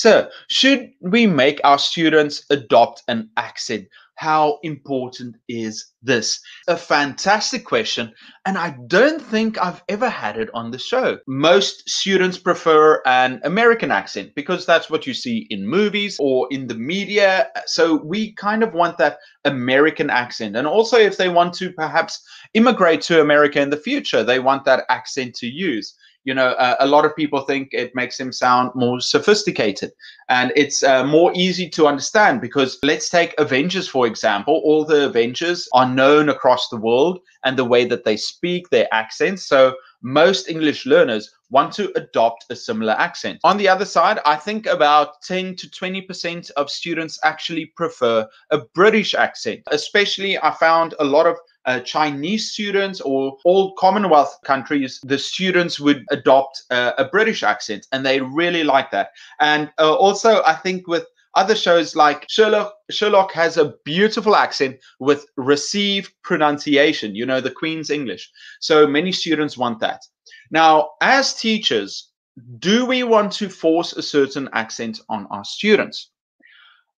So, should we make our students adopt an accent? How important is this? A fantastic question, and I don't think I've ever had it on the show. Most students prefer an American accent because that's what you see in movies or in the media. So we kind of want that American accent. And also, if they want to perhaps immigrate to America in the future, they want that accent to use you know, uh, a lot of people think it makes him sound more sophisticated and it's uh, more easy to understand because let's take Avengers, for example. All the Avengers are known across the world and the way that they speak, their accents. So most English learners want to adopt a similar accent. On the other side, I think about 10 to 20% of students actually prefer a British accent. Especially, I found a lot of uh, Chinese students or all Commonwealth countries, the students would adopt uh, a British accent and they really like that. And uh, also, I think with other shows like Sherlock, Sherlock has a beautiful accent with received pronunciation, you know, the Queen's English. So many students want that. Now, as teachers, do we want to force a certain accent on our students?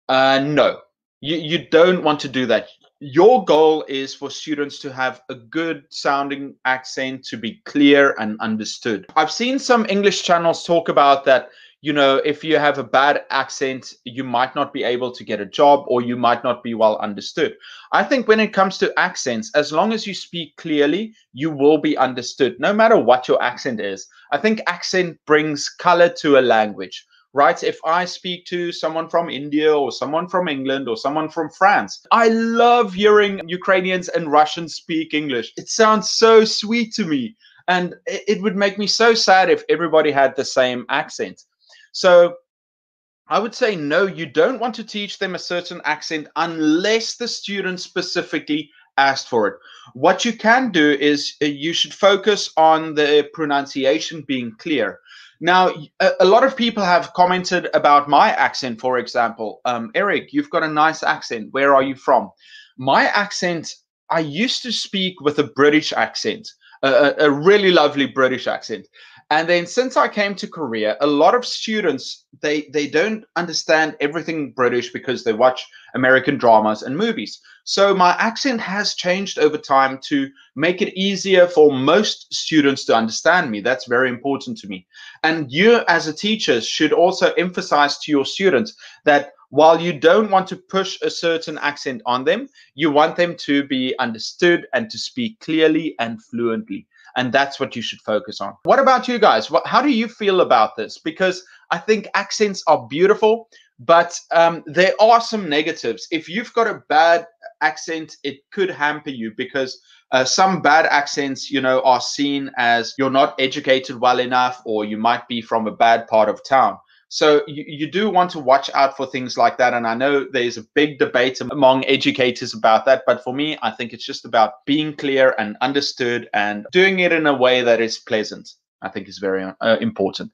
Uh, no, you, you don't want to do that your goal is for students to have a good sounding accent to be clear and understood. I've seen some English channels talk about that, you know, if you have a bad accent, you might not be able to get a job or you might not be well understood. I think when it comes to accents, as long as you speak clearly, you will be understood no matter what your accent is. I think accent brings color to a language right? If I speak to someone from India or someone from England or someone from France, I love hearing Ukrainians and Russians speak English. It sounds so sweet to me. And it would make me so sad if everybody had the same accent. So I would say no, you don't want to teach them a certain accent unless the student specifically asked for it. What you can do is uh, you should focus on the pronunciation being clear. Now, a, a, lot of people have commented about my accent, for example. Um, Eric, you've got a nice accent. Where are you from? My accent, I used to speak with a British accent, a, a really lovely British accent. And then since I came to Korea, a lot of students they they don't understand everything British because they watch American dramas and movies. So my accent has changed over time to make it easier for most students to understand me. That's very important to me. And you as a teacher should also emphasize to your students that while you don't want to push a certain accent on them, you want them to be understood and to speak clearly and fluently and that's what you should focus on. What about you guys? What, how do you feel about this? Because I think accents are beautiful, but um, there are some negatives. If you've got a bad accent, it could hamper you because uh, some bad accents, you know, are seen as you're not educated well enough, or you might be from a bad part of town. So you, you do want to watch out for things like that. And I know there's a big debate among educators about that. But for me, I think it's just about being clear and understood and doing it in a way that is pleasant. I think is very uh, important.